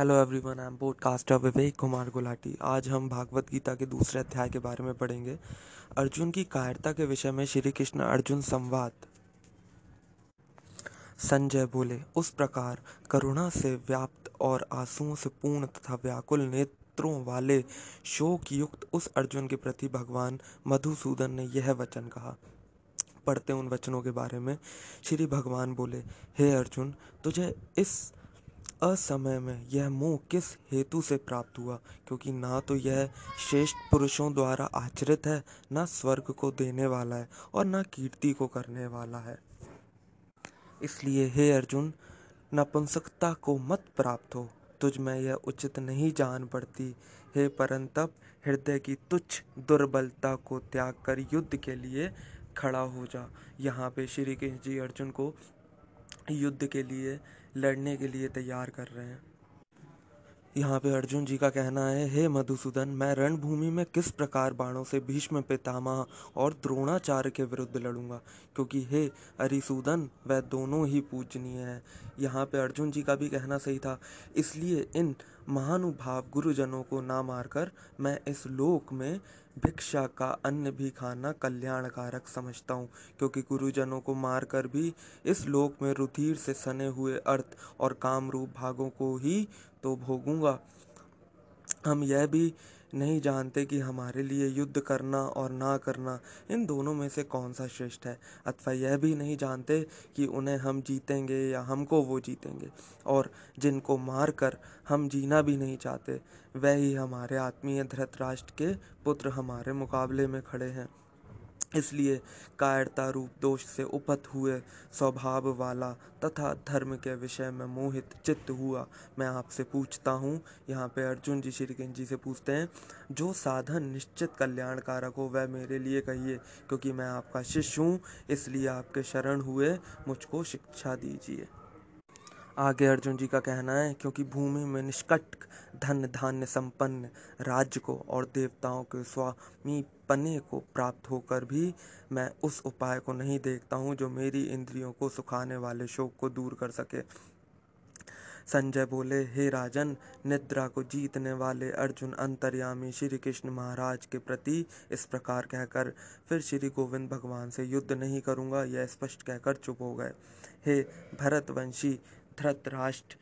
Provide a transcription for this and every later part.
Hello everyone I am podcaster Vivek Kumar Gulati आज हम भागवत गीता के दूसरे अध्याय के बारे में पढ़ेंगे। अर्जुन की कायरता के विषय में श्री कृष्ण अर्जुन संवाद। संजय बोले, उस प्रकार करुणा से व्याप्त और आंसुओं से पूर्ण तथा व्याकुल नेत्रों वाले शोक युक्त उस अर्जुन के प्रति भगवान मधुसूदन ने यह वचन कहा। पढ़ते उन वचनों के बारे में श्री भगवान बोले, हे अर्जुन, तुझे इस असमय में यह मोह किस हेतु से प्राप्त हुआ? क्योंकि ना तो यह श्रेष्ठ पुरुषों द्वारा आचरित है, ना स्वर्ग को देने वाला है और ना कीर्ति को करने वाला है। इसलिए, हे अर्जुन, नपुंसकता को मत प्राप्त हो। तुझ में यह उचित नहीं जान पड़ती। हे परंतप, हृदय की तुच्छ दुर्बलता को त्याग कर युद्ध के लिए खड़ा हो जा। यहाँ पे श्री कृष्ण जी अर्जुन को युद्ध के लिए लड़ने के लिए तैयार कर रहे हैं। यहाँ पे अर्जुन जी का कहना है, हे मधुसूदन, मैं रणभूमि में किस प्रकार बाणों से भीष्म, पितामह और द्रोणाचार्य के विरुद्ध लड़ूँगा? क्योंकि हे अरिसूदन, वह दोनों ही पूजनीय हैं। यहाँ पे अर्जुन जी का भी कहना सही था, इसलिए इन महानुभाव गुरुजनों को ना मारकर मैं इस लोक में भिक्षा का अन्न भी खाना कल्याणकारक समझता हूँ, क्योंकि गुरुजनों को मारकर भी इस लोक में रुधिर से सने हुए अर्थ और कामरूप भागों को ही तो भोगूँगा। हम यह भी नहीं जानते कि हमारे लिए युद्ध करना और ना करना, इन दोनों में से कौन सा श्रेष्ठ है? अथवा यह भी नहीं जानते कि उन्हें हम जीतेंगे या हमको वो जीतेंगे। और जिनको मार कर हम जीना भी नहीं चाहते, वह ही हमारे आत्मीय धृतराष्ट्र के पुत्र हमारे मुकाबले में खड़े हैं। इसलिए कायरता रूप दोष से उपत हुए स्वभाव वाला तथा धर्म के विषय में मोहित चित्त हुआ। मैं आपसे पूछता हूँ, यहाँ पे अर्जुन जी श्री जी से पूछते हैं, जो साधन निश्चित कल्याणकारक हो, वह मेरे लिए कहिए, क्योंकि मैं आपका शिष्य हूँ, इसलिए आपके शरण हुए, मुझको शिक्षा दीजिए। आगे अर्जुन जी का कहना है, क्योंकि भूमि में निष्कट धन धान्य संपन्न राज्य को और देवताओं के स्वामी पने को प्राप्त होकर भी मैं उस उपाय को नहीं देखता हूँ जो मेरी इंद्रियों को सुखाने वाले शोक को दूर कर सके। संजय बोले, हे राजन, निद्रा को जीतने वाले अर्जुन अंतर्यामी श्री कृष्ण महाराज के प्रति इस प्रकार कहकर फिर श्री गोविंद भगवान से युद्ध नहीं करूँगा, यह स्पष्ट कहकर चुप हो गए। हे भरतवंशी धृतराष्ट्र।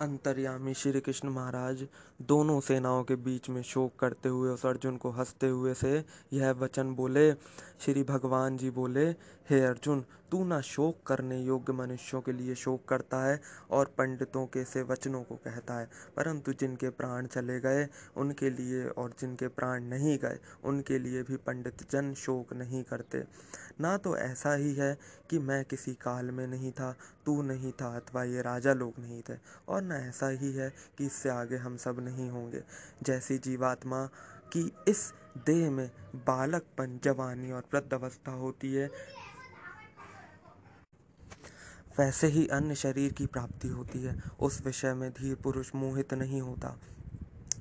अंतर्यामी श्री कृष्ण महाराज दोनों सेनाओं के बीच में शोक करते हुए उस अर्जुन को हँसते हुए से यह वचन बोले, श्री भगवान जी बोले, हे अर्जुन तू ना शोक करने योग्य मनुष्यों के लिए शोक करता है और पंडितों के से वचनों को कहता है। परंतु जिनके प्राण चले गए, उनके लिए और जिनके प्राण नहीं गए, उनके लिए भी पंडित जन शोक नहीं करते। ना तो ऐसा ही है कि मैं किसी काल में नहीं था, तू नहीं था अथवा ये राजा लोग नहीं थे। और न ऐसा ही है कि इससे आगे हम सब नहीं होंगे। जैसी जीवात्मा की इस देह में बालकपन, जवानी और वृद्धावस्था होती है वैसे ही अन्य शरीर की प्राप्ति होती है। उस विषय में धीर पुरुष मोहित नहीं होता।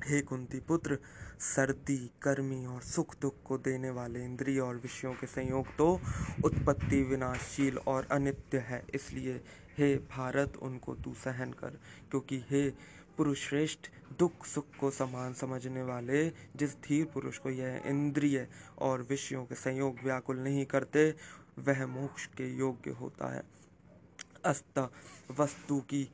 हे कुंती पुत्र, सर्दी, कर्मी और सुख दुख को देने वाले इंद्रिय और विषयों के संयोग तो उत्पत्ति विनाशशील और अनित्य है। इसलिए हे भारत, उनको तू सहन कर, क्योंकि हे पुरुष श्रेष्ठ दुख सुख को समान समझने वाले जिस धीर पुरुष को यह इंद्रिय और विषयों के संयोग व्याकुल नहीं करते, वह मोक्ष के योग्य होता है। अस्त वस्तु की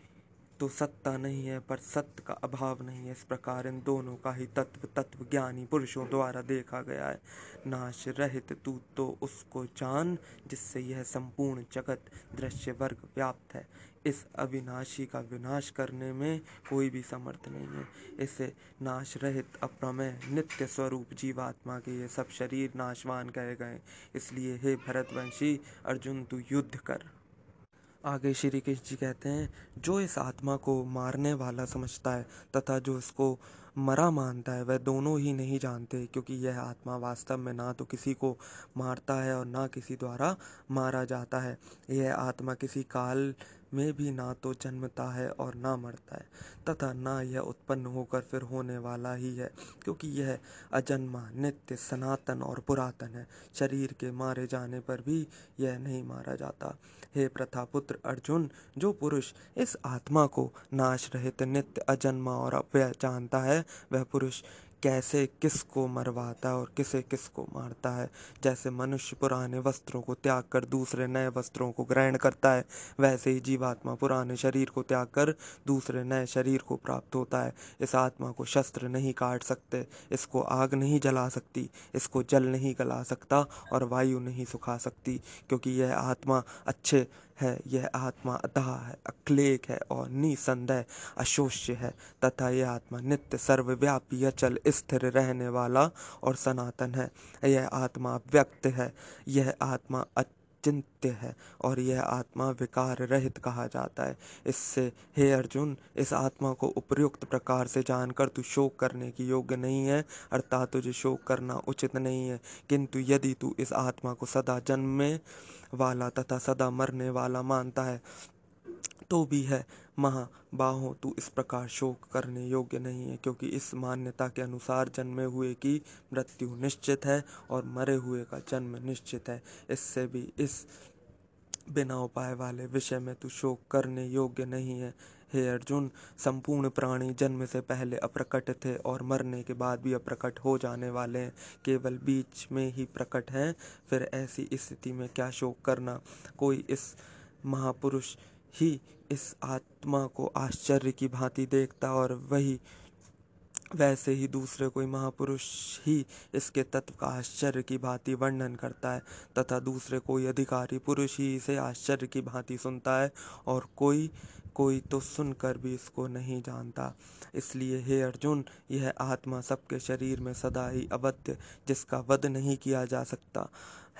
तो सत्ता नहीं है, पर सत्य का अभाव नहीं है। इस प्रकार इन दोनों का ही तत्व तत्व ज्ञानी पुरुषों द्वारा देखा गया है। नाश रहित तू तो उसको जान, जिससे यह संपूर्ण जगत दृश्य वर्ग व्याप्त है। इस अविनाशी का विनाश करने में कोई भी समर्थ नहीं है। इसे नाश रहित अप्रमेय नित्य स्वरूप जीवात्मा के ये सब शरीर नाशवान कहे गए इसलिए हे भरतवंशी, अर्जुन तू युद्ध कर। आगे श्री कृष्ण जी कहते हैं, जो इस आत्मा को मारने वाला समझता है तथा जो इसको मरा मानता है, वह दोनों ही नहीं जानते, क्योंकि यह आत्मा वास्तव में ना तो किसी को मारता है और ना किसी द्वारा मारा जाता है। यह आत्मा किसी काल में भी ना तो जन्मता है और ना मरता है, तथा ना यह उत्पन्न होकर फिर होने वाला ही है, क्योंकि यह अजन्मा, नित्य, सनातन और पुरातन है। शरीर के मारे जाने पर भी यह नहीं मारा जाता। हे प्रथा पुत्र अर्जुन, जो पुरुष इस आत्मा को नाश रहित नित्य अजन्मा और अव्यय जानता है, वह पुरुष कैसे किसको मरवाता है और किसे किसको मारता है। जैसे मनुष्य पुराने वस्त्रों को त्याग कर दूसरे नए वस्त्रों को ग्रहण करता है, वैसे ही जीवात्मा पुराने शरीर को त्याग कर दूसरे नए शरीर को प्राप्त होता है। इस आत्मा को शस्त्र नहीं काट सकते, इसको आग नहीं जला सकती, इसको जल नहीं गला सकता और वायु नहीं सुखा सकती, क्योंकि यह आत्मा अच्छे है, यह आत्मा अतः है, अक्लेक है और निसंदेह, अशोष्य है, तथा यह आत्मा नित्य सर्वव्यापी अचल स्थिर रहने वाला और सनातन है। यह आत्मा व्यक्त है, यह आत्मा चिंत्य है और यह आत्मा विकार रहित कहा जाता है। इससे, हे अर्जुन, इस आत्मा को उपयुक्त प्रकार से जानकर तू शोक करने की योग्य नहीं है, अर्थात तुझे शोक करना उचित नहीं है। किंतु यदि तू इस आत्मा को सदा जन्मे वाला तथा सदा मरने वाला मानता है तो भी है। महाबाहों तू इस प्रकार शोक करने योग्य नहीं है, क्योंकि इस मान्यता के अनुसार जन्मे हुए की मृत्यु निश्चित है और मरे हुए का जन्म निश्चित है। इससे भी इस बिना उपाय वाले विषय में तू शोक करने योग्य नहीं है। हे अर्जुन, संपूर्ण प्राणी जन्म से पहले अप्रकट थे और मरने के बाद भी अप्रकट हो जाने वाले हैं। केवल बीच में ही प्रकट हैं, फिर ऐसी स्थिति में क्या शोक करना? कोई इस महापुरुष ही इस आत्मा को आश्चर्य की भांति देखता और वही, वैसे ही दूसरे कोई महापुरुष ही इसके तत्व का आश्चर्य की भांति वर्णन करता है, तथा दूसरे कोई अधिकारी पुरुष ही इसे आश्चर्य की भांति सुनता है और कोई कोई तो सुनकर भी इसको नहीं जानता। इसलिए, हे अर्जुन, यह आत्मा सबके शरीर में सदा ही अवध्य जिसका वध नहीं किया जा सकता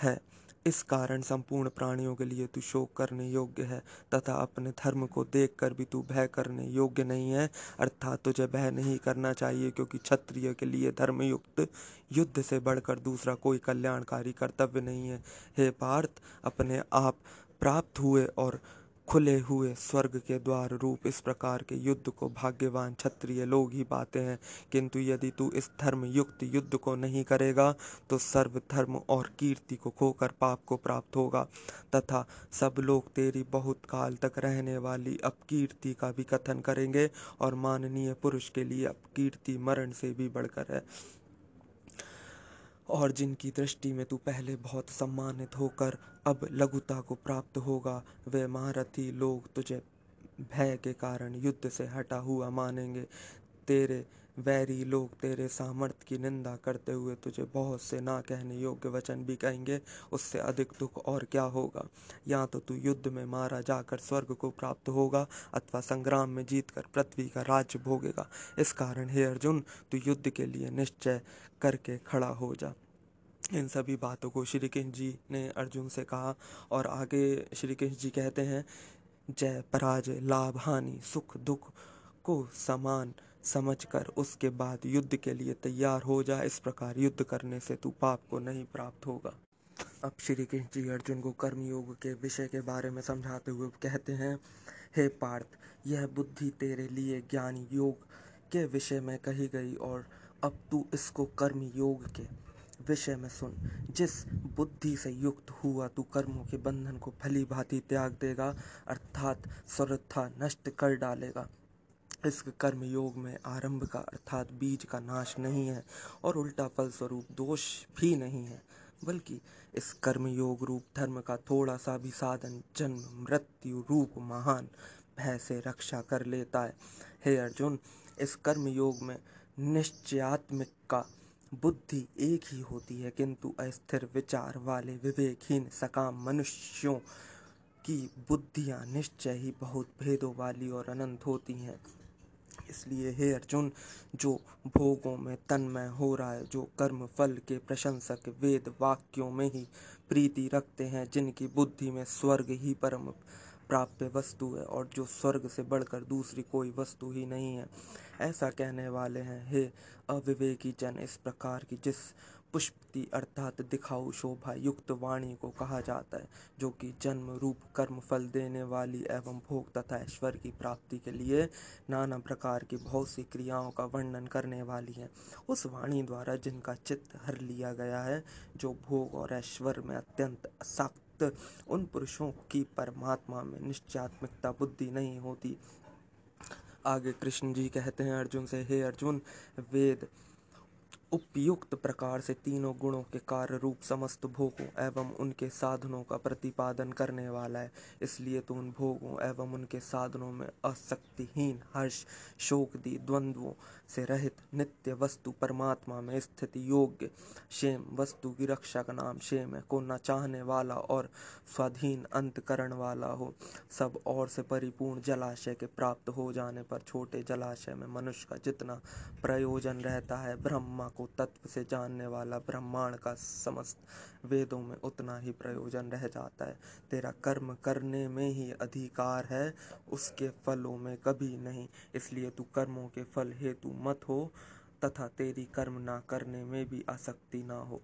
है। इस कारण संपूर्ण प्राणियों के लिए तू शोक करने योग्य है, तथा अपने धर्म को देख कर भी तू भय करने योग्य नहीं है। अर्थात तुझे भय नहीं करना चाहिए, क्योंकि क्षत्रिय के लिए धर्मयुक्त युद्ध से बढ़कर दूसरा कोई कल्याणकारी कर्तव्य नहीं है। हे पार्थ, अपने आप प्राप्त हुए और खुले हुए स्वर्ग के द्वार रूप इस प्रकार के युद्ध को भाग्यवान क्षत्रिय लोग ही पाते हैं। किंतु यदि तू इस धर्म युक्त युद्ध को नहीं करेगा तो सर्व धर्म और कीर्ति को खोकर पाप को प्राप्त होगा। तथा सब लोग तेरी बहुत काल तक रहने वाली अपकीर्ति का भी कथन करेंगे और माननीय पुरुष के लिए अपकीर्ति मरण से भी बढ़कर है। और जिनकी दृष्टि में तू पहले बहुत सम्मानित होकर अब लघुता को प्राप्त होगा, वे महारथी लोग तुझे भय के कारण युद्ध से हटा हुआ मानेंगे। तेरे वैरी लोग तेरे सामर्थ्य की निंदा करते हुए तुझे बहुत से ना कहने योग्य वचन भी कहेंगे, उससे अधिक दुख और क्या होगा? या तो तू युद्ध में मारा जाकर स्वर्ग को प्राप्त होगा, अथवा संग्राम में जीतकर पृथ्वी का राज्य भोगेगा। इस कारण हे अर्जुन, तू युद्ध के लिए निश्चय करके खड़ा हो जा। इन सभी बातों को श्री कृष्ण जी ने अर्जुन से कहा, और आगे श्री कृष्ण जी कहते हैं, जय पराजय, लाभ, हानि, सुख, दुख को समान समझकर उसके बाद युद्ध के लिए तैयार हो जा। इस प्रकार युद्ध करने से तू पाप को नहीं प्राप्त होगा। अब श्री कृष्ण जी अर्जुन को कर्मयोग के विषय के बारे में समझाते हुए कहते हैं, हे पार्थ, यह बुद्धि तेरे लिए ज्ञान योग के विषय में कही गई और अब तू इसको कर्म योग के विषय में सुन। जिस बुद्धि से युक्त हुआ तू कर्मों के बंधन को भली भांति त्याग देगा, अर्थात श्रद्धा नष्ट कर डालेगा। इस कर्म योग में आरंभ का अर्थात बीज का नाश नहीं है और उल्टा फल स्वरूप दोष भी नहीं है, बल्कि इस कर्म योग रूप धर्म का थोड़ा सा भी साधन, जन्म, मृत्यु रूप महान भय से रक्षा कर लेता है। हे अर्जुन, इस कर्म योग में निश्चयात्मिक का बुद्धि एक ही होती है, किंतु अस्थिर विचार वाले विवेकहीन सकाम मनुष्यों की बुद्धियाँ निश्चय ही बहुत भेदों वाली और अनंत होती हैं। इसलिए हे अर्जुन, जो भोगों में तन्मय हो रहा है, जो कर्म फल के प्रशंसक वेद वाक्यों में ही प्रीति रखते हैं, जिनकी बुद्धि में स्वर्ग ही परम प्राप्य वस्तु है और जो स्वर्ग से बढ़कर दूसरी कोई वस्तु ही नहीं है, ऐसा कहने वाले हैं, हे अविवेकी जन, इस प्रकार की जिस पुष्पति अर्थात दिखाऊ शोभा युक्त वाणी को कहा जाता है, जो कि जन्म, रूप, कर्म, फल देने वाली एवं भोग तथा ऐश्वर्य की प्राप्ति के लिए नाना प्रकार की बहुत सी क्रियाओं का वर्णन करने वाली है। उस वाणी द्वारा जिनका चित्त हर लिया गया है, जो भोग और ऐश्वर्य में अत्यंत असाक्त, उन पुरुषों की परमात्मा में निश्चयात्मिकता बुद्धि नहीं होती। आगे कृष्ण जी कहते हैं अर्जुन से, हे अर्जुन, वेद उपयुक्त प्रकार से तीनों गुणों के कार्य रूप समस्त भोगों एवं उनके साधनों का प्रतिपादन करने वाला है। इसलिए तो उन भोगों एवं उनके साधनों में असक्तिहीन हर्ष शोक दी द्वंद्वों से रहित नित्य वस्तु परमात्मा में स्थित योग्य शेम वस्तु की रक्षा का नाम शेम है, को न चाहने वाला और स्वाधीन अंतकरण वाला हो। सब और से परिपूर्ण जलाशय के प्राप्त हो जाने पर छोटे जलाशय में मनुष्य का जितना प्रयोजन रहता है, ब्रह्मा को तत्व से जानने वाला ब्रह्मांड का समस्त वेदों में उतना ही प्रयोजन रह जाता है। तेरा कर्म करने में ही अधिकार है, उसके फलों में कभी नहीं। इसलिए तू कर्मों के फल हेतु मत हो, तथा तेरी कर्म ना करने में भी आसक्ति ना हो।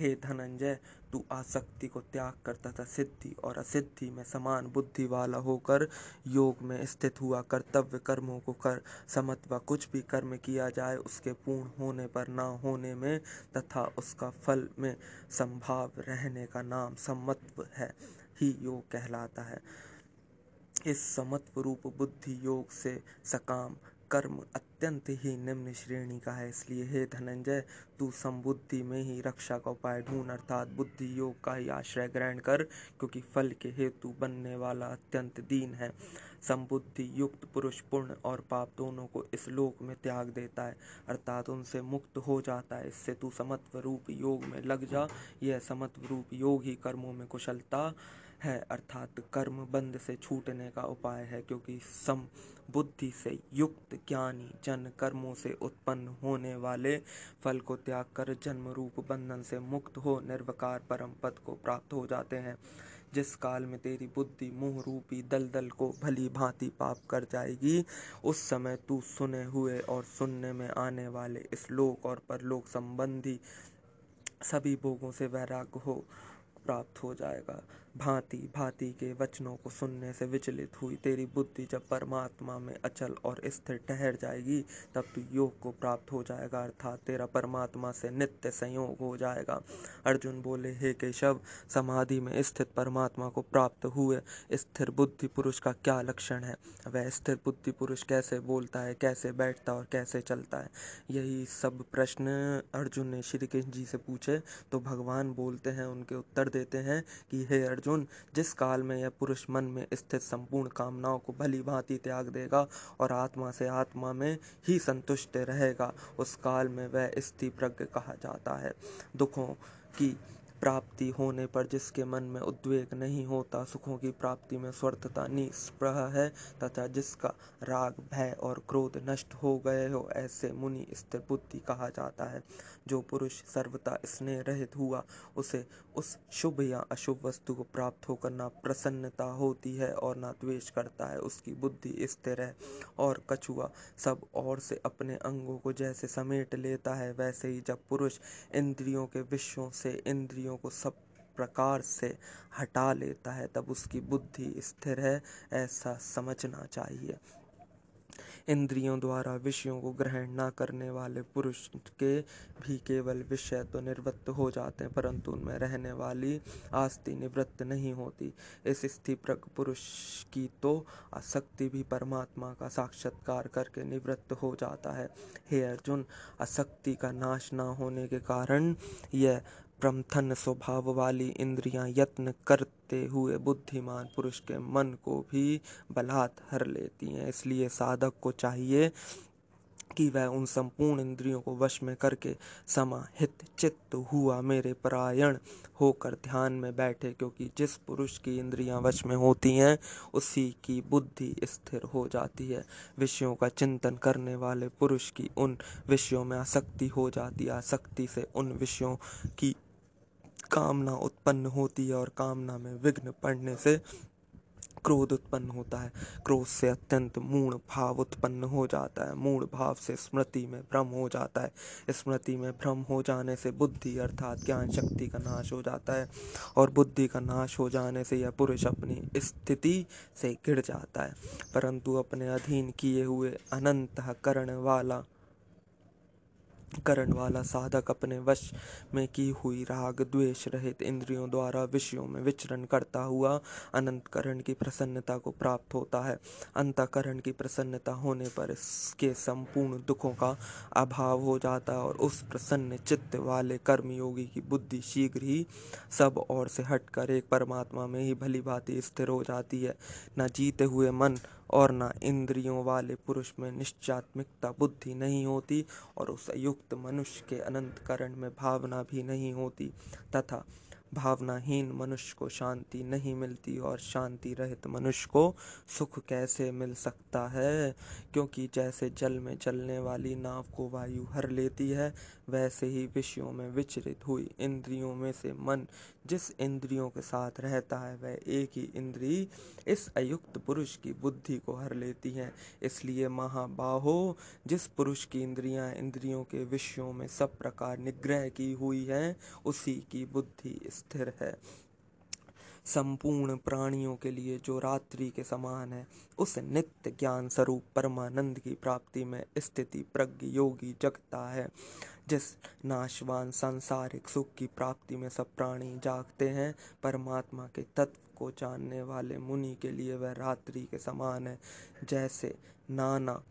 हे धनंजय, तू आसक्ति को त्याग कर तथा सिद्धि और असिद्धि में समान बुद्धि वाला होकर योग में स्थित हुआ। कर्तव्य कर्मों को कर समत्व कुछ भी कर्म किया जाए, उसके पूर्ण होने पर ना होने में तथा उसका फल में संभाव रहने का नाम समत्व है। ही योग कहलाता है। इस समत्व रूप बुद्धि योग से सकाम कर्म अत्यंत ही निम्न श्रेणी का है। इसलिए हे धनंजय, तू संबुद्धि में ही रक्षा का उपाय ढूंढ, अर्थात बुद्धि योग का ही आश्रय ग्रहण कर, क्योंकि फल के हेतु बनने वाला अत्यंत दीन है। संबुद्धि युक्त पुरुष पुण्य और पाप दोनों को इस लोक में त्याग देता है, अर्थात उनसे मुक्त हो जाता है। इससे तू समत्व रूप योग में लग जा। यह समत्व रूप योग ही कर्मों में कुशलता है, अर्थात कर्म बंद से छूटने का उपाय है, क्योंकि सम बुद्धि से युक्त ज्ञानी जन कर्मों से उत्पन्न होने वाले फल को त्याग कर जन्म रूप बंधन से मुक्त हो निर्वकार परम पद को प्राप्त हो जाते हैं। जिस काल में तेरी बुद्धि मुँह रूपी दलदल को भली भांति पाप कर जाएगी, उस समय तू सुने हुए और सुनने में आने वाले इस लोक और परलोक संबंधी सभी भोगों से वैराग्य हो प्राप्त हो जाएगा। भांति भांति के वचनों को सुनने से विचलित हुई। तेरी बुद्धि जब परमात्मा में अचल और स्थिर ठहर जाएगी, तब तू योग को प्राप्त हो जाएगा, अर्थात तेरा परमात्मा से नित्य संयोग हो जाएगा। अर्जुन बोले, हे केशव, समाधि में स्थित परमात्मा को प्राप्त हुए स्थिर बुद्धि पुरुष का क्या लक्षण है? वह स्थिर बुद्धि पुरुष कैसे बोलता है, कैसे बैठता और कैसे चलता है? यही सब प्रश्न अर्जुन ने श्री कृष्ण जी से पूछे। तो भगवान बोलते हैं, उनके उत्तर देते हैं कि, हे अर्जुन अर्जुन जिस काल में यह पुरुष मन में स्थित संपूर्ण कामनाओं को भली भांति त्याग देगा और आत्मा से आत्मा में ही संतुष्ट रहेगा, उस काल में वह स्थिति प्रज्ञ कहा जाता है। दुखों की प्राप्ति होने पर जिसके मन में उद्वेग नहीं होता, सुखों की प्राप्ति में स्वस्थता निस्पृह है तथा जिसका राग, भय और क्रोध नष्ट हो गए हो, ऐसे मुनि स्थिर बुद्धि कहा जाता है। जो पुरुष सर्वता स्नेह रहित हुआ, उसे उस शुभ या अशुभ वस्तु को प्राप्त होकर ना प्रसन्नता होती है और ना द्वेष करता है। उसकी बुद्धि स्थिर है और कछुआ सब और से अपने अंगों को जैसे समेट लेता है, वैसे ही जब पुरुष इंद्रियों के विषयों से इंद्रियों इंद्रियों को सब प्रकार से हटा लेता है, तब उसकी बुद्धि स्थिर है, ऐसा समझना चाहिए। इंद्रियों द्वारा विषयों को ग्रहण न करने वाले पुरुष के भी केवल विषय तो निवृत्त हो जाते हैं, परंतु उनमें रहने वाली आस्ति निवृत्त नहीं होती। इस स्थिति पुरुष की तो आसक्ति भी परमात्मा का साक्षात्कार करके निवृत्त हो जाता है। हे अर्जुन, आसक्ति का नाश ना होने के कारण यह प्रमथन स्वभाव वाली इंद्रियाँ यत्न करते हुए बुद्धिमान पुरुष के मन को भी बलात् हर लेती हैं। इसलिए साधक को चाहिए कि वह उन संपूर्ण इंद्रियों को वश में करके समाहित चित्त हुआ मेरे परायण होकर ध्यान में बैठे, क्योंकि जिस पुरुष की इंद्रियाँ वश में होती हैं, उसी की बुद्धि स्थिर हो जाती है। विषयों का चिंतन करने वाले पुरुष की उन विषयों में आसक्ति हो जाती है। आसक्ति से उन विषयों की कामना उत्पन्न होती है और कामना में विघ्न पड़ने से क्रोध उत्पन्न होता है। क्रोध से अत्यंत मूर्ण भाव उत्पन्न हो जाता है। मूर्ण भाव से स्मृति में भ्रम हो जाता है। स्मृति में भ्रम हो जाने से बुद्धि अर्थात ज्ञान शक्ति का नाश हो जाता है और बुद्धि का नाश हो जाने से यह पुरुष अपनी स्थिति से गिर जाता है। परंतु अपने अधीन किए हुए अनंत करण वाला करण वाला साधक अपने वश में की हुई राग द्वेष रहित इंद्रियों द्वारा विषयों में विचरण करता हुआ अनंत करण की प्रसन्नता को प्राप्त होता है। अंतकरण की प्रसन्नता होने पर इसके संपूर्ण दुखों का अभाव हो जाता है और उस प्रसन्न चित्त वाले कर्मयोगी की बुद्धि शीघ्र ही सब और से हटकर एक परमात्मा में ही भली भांति स्थिर हो जाती है। न जीते हुए मन और न इंद्रियों वाले पुरुष में निश्चात्मिकता बुद्धि नहीं होती और उस युक्त मनुष्य के अनंत करण में भावना भी नहीं होती। तथा भावनाहीन मनुष्य को शांति नहीं मिलती और शांति रहित मनुष्य को सुख कैसे मिल सकता है? क्योंकि जैसे जल में चलने वाली नाव को वायु हर लेती है वैसे ही विषयों में विचरित हुई। इंद्रियों में से मन जिस इंद्रियों के साथ रहता है, वह एक ही इंद्री इस अयुक्त पुरुष की बुद्धि को हर लेती है। इसलिए महाबाहो, जिस पुरुष की इंद्रियाँ इंद्रियों के विषयों में सब प्रकार निग्रह की हुई है, उसी की बुद्धि स्थिर है। संपूर्ण प्राणियों के लिए जो रात्रि के समान है, उस नित्य ज्ञान स्वरूप परमानंद की प्राप्ति में स्थिति प्रज्ञ योगी जगता है। जिस नाशवान सांसारिक सुख की प्राप्ति में सब प्राणी जागते हैं, परमात्मा के तत्व को जानने वाले मुनि के लिए वह रात्रि के समान है, जैसे नाना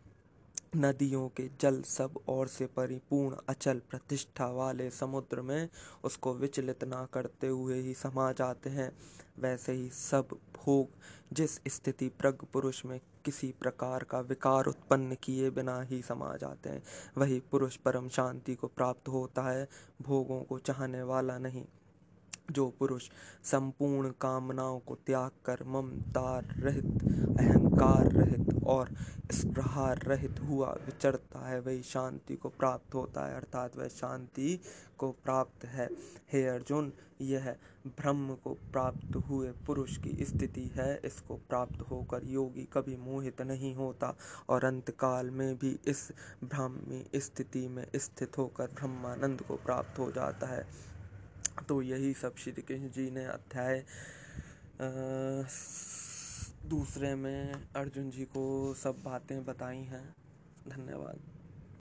नदियों के जल सब ओर से परिपूर्ण अचल प्रतिष्ठा वाले समुद्र में उसको विचलित ना करते हुए ही समा जाते हैं। वैसे ही सब भोग जिस स्थिति प्रग पुरुष में किसी प्रकार का विकार उत्पन्न किए बिना ही समा जाते हैं। वही पुरुष परम शांति को प्राप्त होता है, भोगों को चाहने वाला नहीं। जो पुरुष संपूर्ण कामनाओं को त्याग कर ममतार रहित, अहंकार रहित और स्प्रहार रहित हुआ विचरता है, वही शांति को प्राप्त होता है, अर्थात वह शांति को प्राप्त है। हे अर्जुन, यह ब्रह्म को प्राप्त हुए पुरुष की स्थिति है, इसको प्राप्त होकर योगी कभी मोहित नहीं होता और अंतकाल में भी इस ब्राह्मी स्थिति में स्थित होकर ब्रह्मानंद को प्राप्त हो जाता है। तो यही सब श्री कृष्ण जी ने अध्याय दूसरे में अर्जुन जी को सब बातें बताई हैं। धन्यवाद।